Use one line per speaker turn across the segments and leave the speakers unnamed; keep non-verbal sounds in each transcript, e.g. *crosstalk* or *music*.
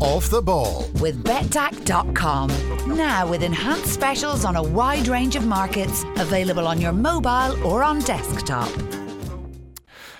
Off the ball.
with betdaq.com. Now with enhanced specials on a wide range of markets available on your mobile or on desktop.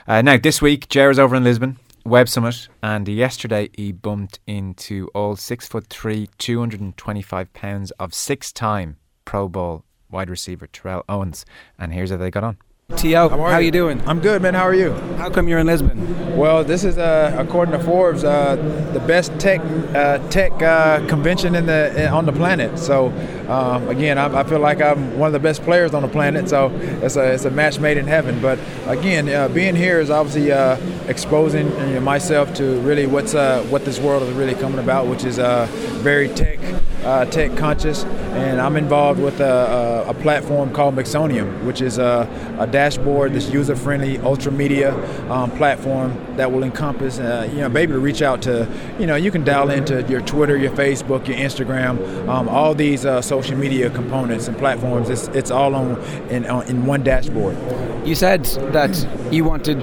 Uh, now, this week, Ger is over in Lisbon, Web Summit, and yesterday he bumped into all six foot three, 225 pounds of six time Pro Bowl wide receiver Terrell Owens. And here's how they got on.
T.O., how, are you doing?
I'm good, man. How are you?
How come you're in Lisbon?
Well, this is, uh, according to Forbes, uh, the best tech uh, tech uh, convention in the on the planet. So, um, again, I, I, feel like I'm one of the best players on the planet. So, it's a it's a match made in heaven. But again, uh, being here is obviously uh, exposing myself to really what's what this world is really coming about, which is very tech tech conscious. And I'm involved with a, a, a platform called Mixonium, which is a, a dashboard, this user-friendly ultra media um, platform that will encompass, uh, you know, maybe reach out to, you know, you can dial into your Twitter, your Facebook, your Instagram, um, all these uh, social media components and platforms. It's, it's all on in, on in one dashboard.
You said that you wanted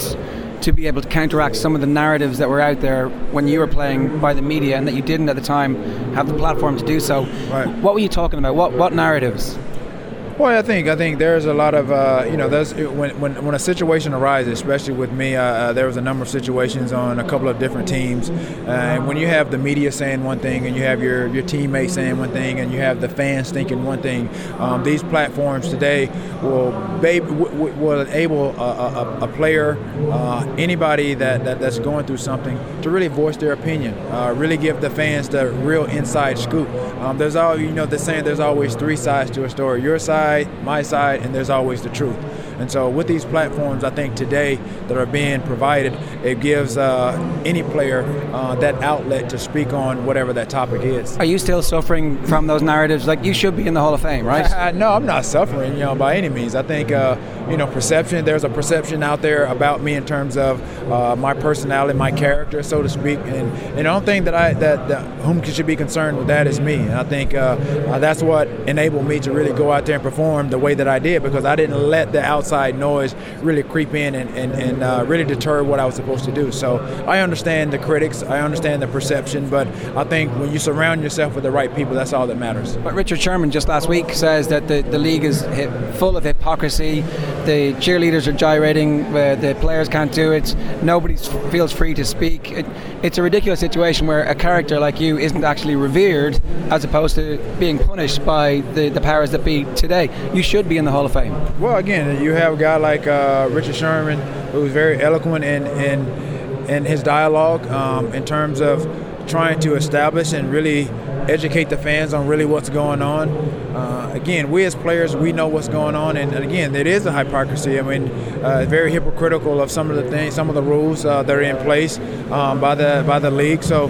to be able to counteract some of the narratives that were out there when you were playing by the media and that you didn't at the time have the platform to do so.
Right.
What were you talking about? What what narratives?
Well, I think I think there's a lot of uh, you know there's when, when when a situation arises, especially with me, uh, uh, there was a number of situations on a couple of different teams, uh, and when you have the media saying one thing and you have your your teammates saying one thing and you have the fans thinking one thing, um, these platforms today will will enable a, a, a player, uh, anybody that, that that's going through something, to really voice their opinion, uh, really give the fans the real inside scoop. Um, there's all you know, the saying there's always three sides to a story: your side side, my side, and there's always the truth. And so, with these platforms, I think today that are being provided, it gives uh, any player uh, that outlet to speak on whatever that topic is.
Are you still suffering from those narratives? Like you should be in the Hall of Fame, right? *laughs*
no, I'm not suffering, you know, by any means. I think, uh, you know, perception. There's a perception out there about me in terms of uh, my personality, my character, so to speak. And, and I don't think that I that, that whom should be concerned with that is me. And I think uh, uh, that's what enabled me to really go out there and perform the way that I did because I didn't let the outside outside noise really creep in and, and, and uh, really deter what I was supposed to do. So I understand the critics, I understand the perception, but I think when you surround yourself with the right people, that's all that matters.
But Richard Sherman just last week says that the, the league is full of hypocrisy. The cheerleaders are gyrating, uh, the players can't do it, nobody feels free to speak. It, it's a ridiculous situation where a character like you isn't actually revered as opposed to being punished by the, the powers that be today. You should be in the Hall of Fame.
Well, again, you have a guy like uh, Richard Sherman who's very eloquent in, in, in his dialogue um, in terms of trying to establish and really educate the fans on really what's going on. Uh, again, we as players, we know what's going on, and, and again, it is a hypocrisy. I mean, uh, very hypocritical of some of the things, some of the rules uh, that are in place um, by the by the league. So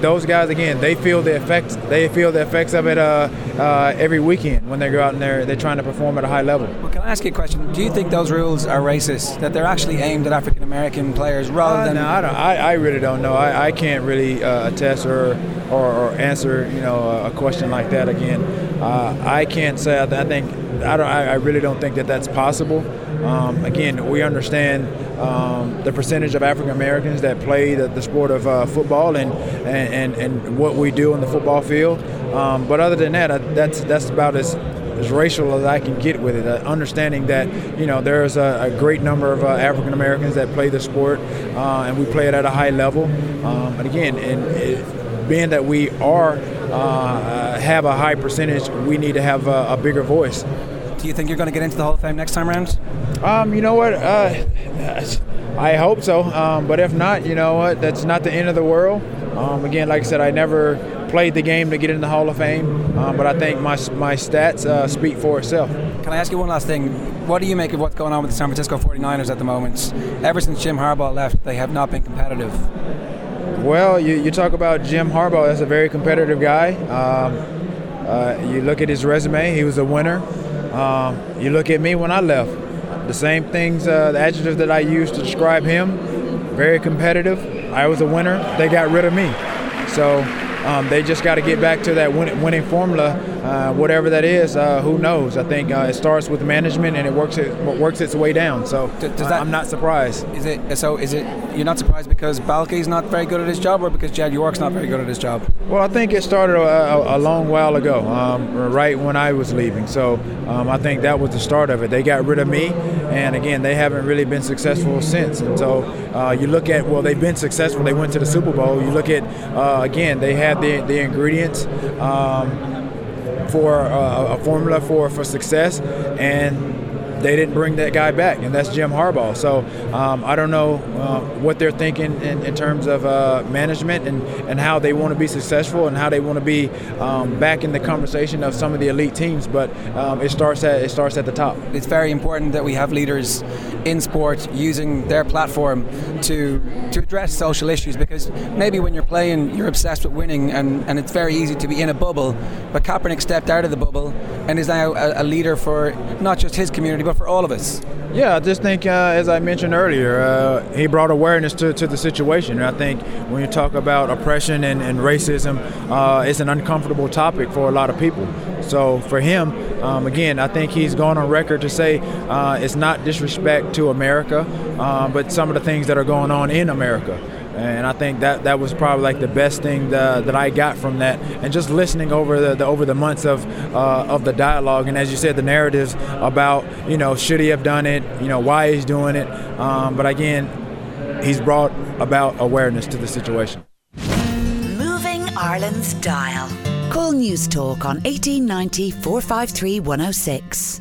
those guys again, they feel the effects. They feel the effects of it uh, uh, every weekend when they go out and they're they're trying to perform at a high level.
Well, can I ask you a question? Do you think those rules are racist? That they're actually aimed at African American players rather
uh,
than?
No, I, don't, I, I really don't know. I, I can't really uh, attest or, or, or answer you know a question like that again. Uh, I can't say. I think I don't. I, really don't think that that's possible. Um, again, we understand um, the percentage of African Americans that play the, the sport of uh, football and, and, and what we do on the football field. Um, but other than that, I, that's that's about as as racial as I can get with it. Uh, understanding that you know there's a, a great number of uh, African Americans that play the sport, uh, and we play it at a high level. Um, again, and it, being that we are uh, have a high percentage, we need to have a, a bigger voice.
Do you think you're going to get into the Hall of Fame next time around?
Um, you know what? Uh, I hope so. Um, but if not, you know what? That's not the end of the world. Um, again, like I said, I never played the game to get in the Hall of Fame, um, but I think my, my stats uh, speak for itself.
Can I ask you one last thing? What do you make of what's going on with the San Francisco 49ers at the moment? Ever since Jim Harbaugh left, they have not been competitive.
Well, you, you talk about Jim Harbaugh, that's a very competitive guy. Um, uh, you look at his resume, he was a winner. Um, you look at me when I left, the same things, uh, the adjectives that I used to describe him, very competitive. I was a winner. They got rid of me. So um, they just got to get back to that win- winning formula uh, whatever that is, uh, who knows? I think uh, it starts with management and it works it works its way down. So does that, I'm not surprised.
Is it so? Is it you're not surprised because Baalke's not very good at his job, or because Jed York's not very good at his job?
Well, I think it started a, a, a long while ago, um, right when I was leaving. So um, I think that was the start of it. They got rid of me, and again, they haven't really been successful since. And so uh, you look at well, they've been successful. They went to the Super Bowl. You look at uh, again, they had the the ingredients. Um, for uh, a formula for, for success, and they didn't bring that guy back, and that's Jim Harbaugh. So um, I don't know uh, what they're thinking in, in terms of uh, management and, and how they want to be successful and how they want to be um, back in the conversation of some of the elite teams. But um, it starts at it starts at the top.
It's very important that we have leaders in sport using their platform to to address social issues because maybe when you're playing you're obsessed with winning and, and it's very easy to be in a bubble. But Kaepernick stepped out of the bubble and is now a, a leader for not just his community for all of us.
Yeah, I just think, uh, as I mentioned earlier, uh, he brought awareness to, to the situation. And I think when you talk about oppression and, and racism, uh, it's an uncomfortable topic for a lot of people. So for him, um, again, I think he's gone on record to say uh, it's not disrespect to America, uh, but some of the things that are going on in America and I think that that was probably like the best thing that, I got from that, and just listening over the, the over the months of uh, of the dialogue, and as you said, the narratives about you know should he have done it, you know why he's doing it, um, but again, he's brought about awareness to the situation.
Moving Ireland's dial. Call News Talk on 1890 453 106.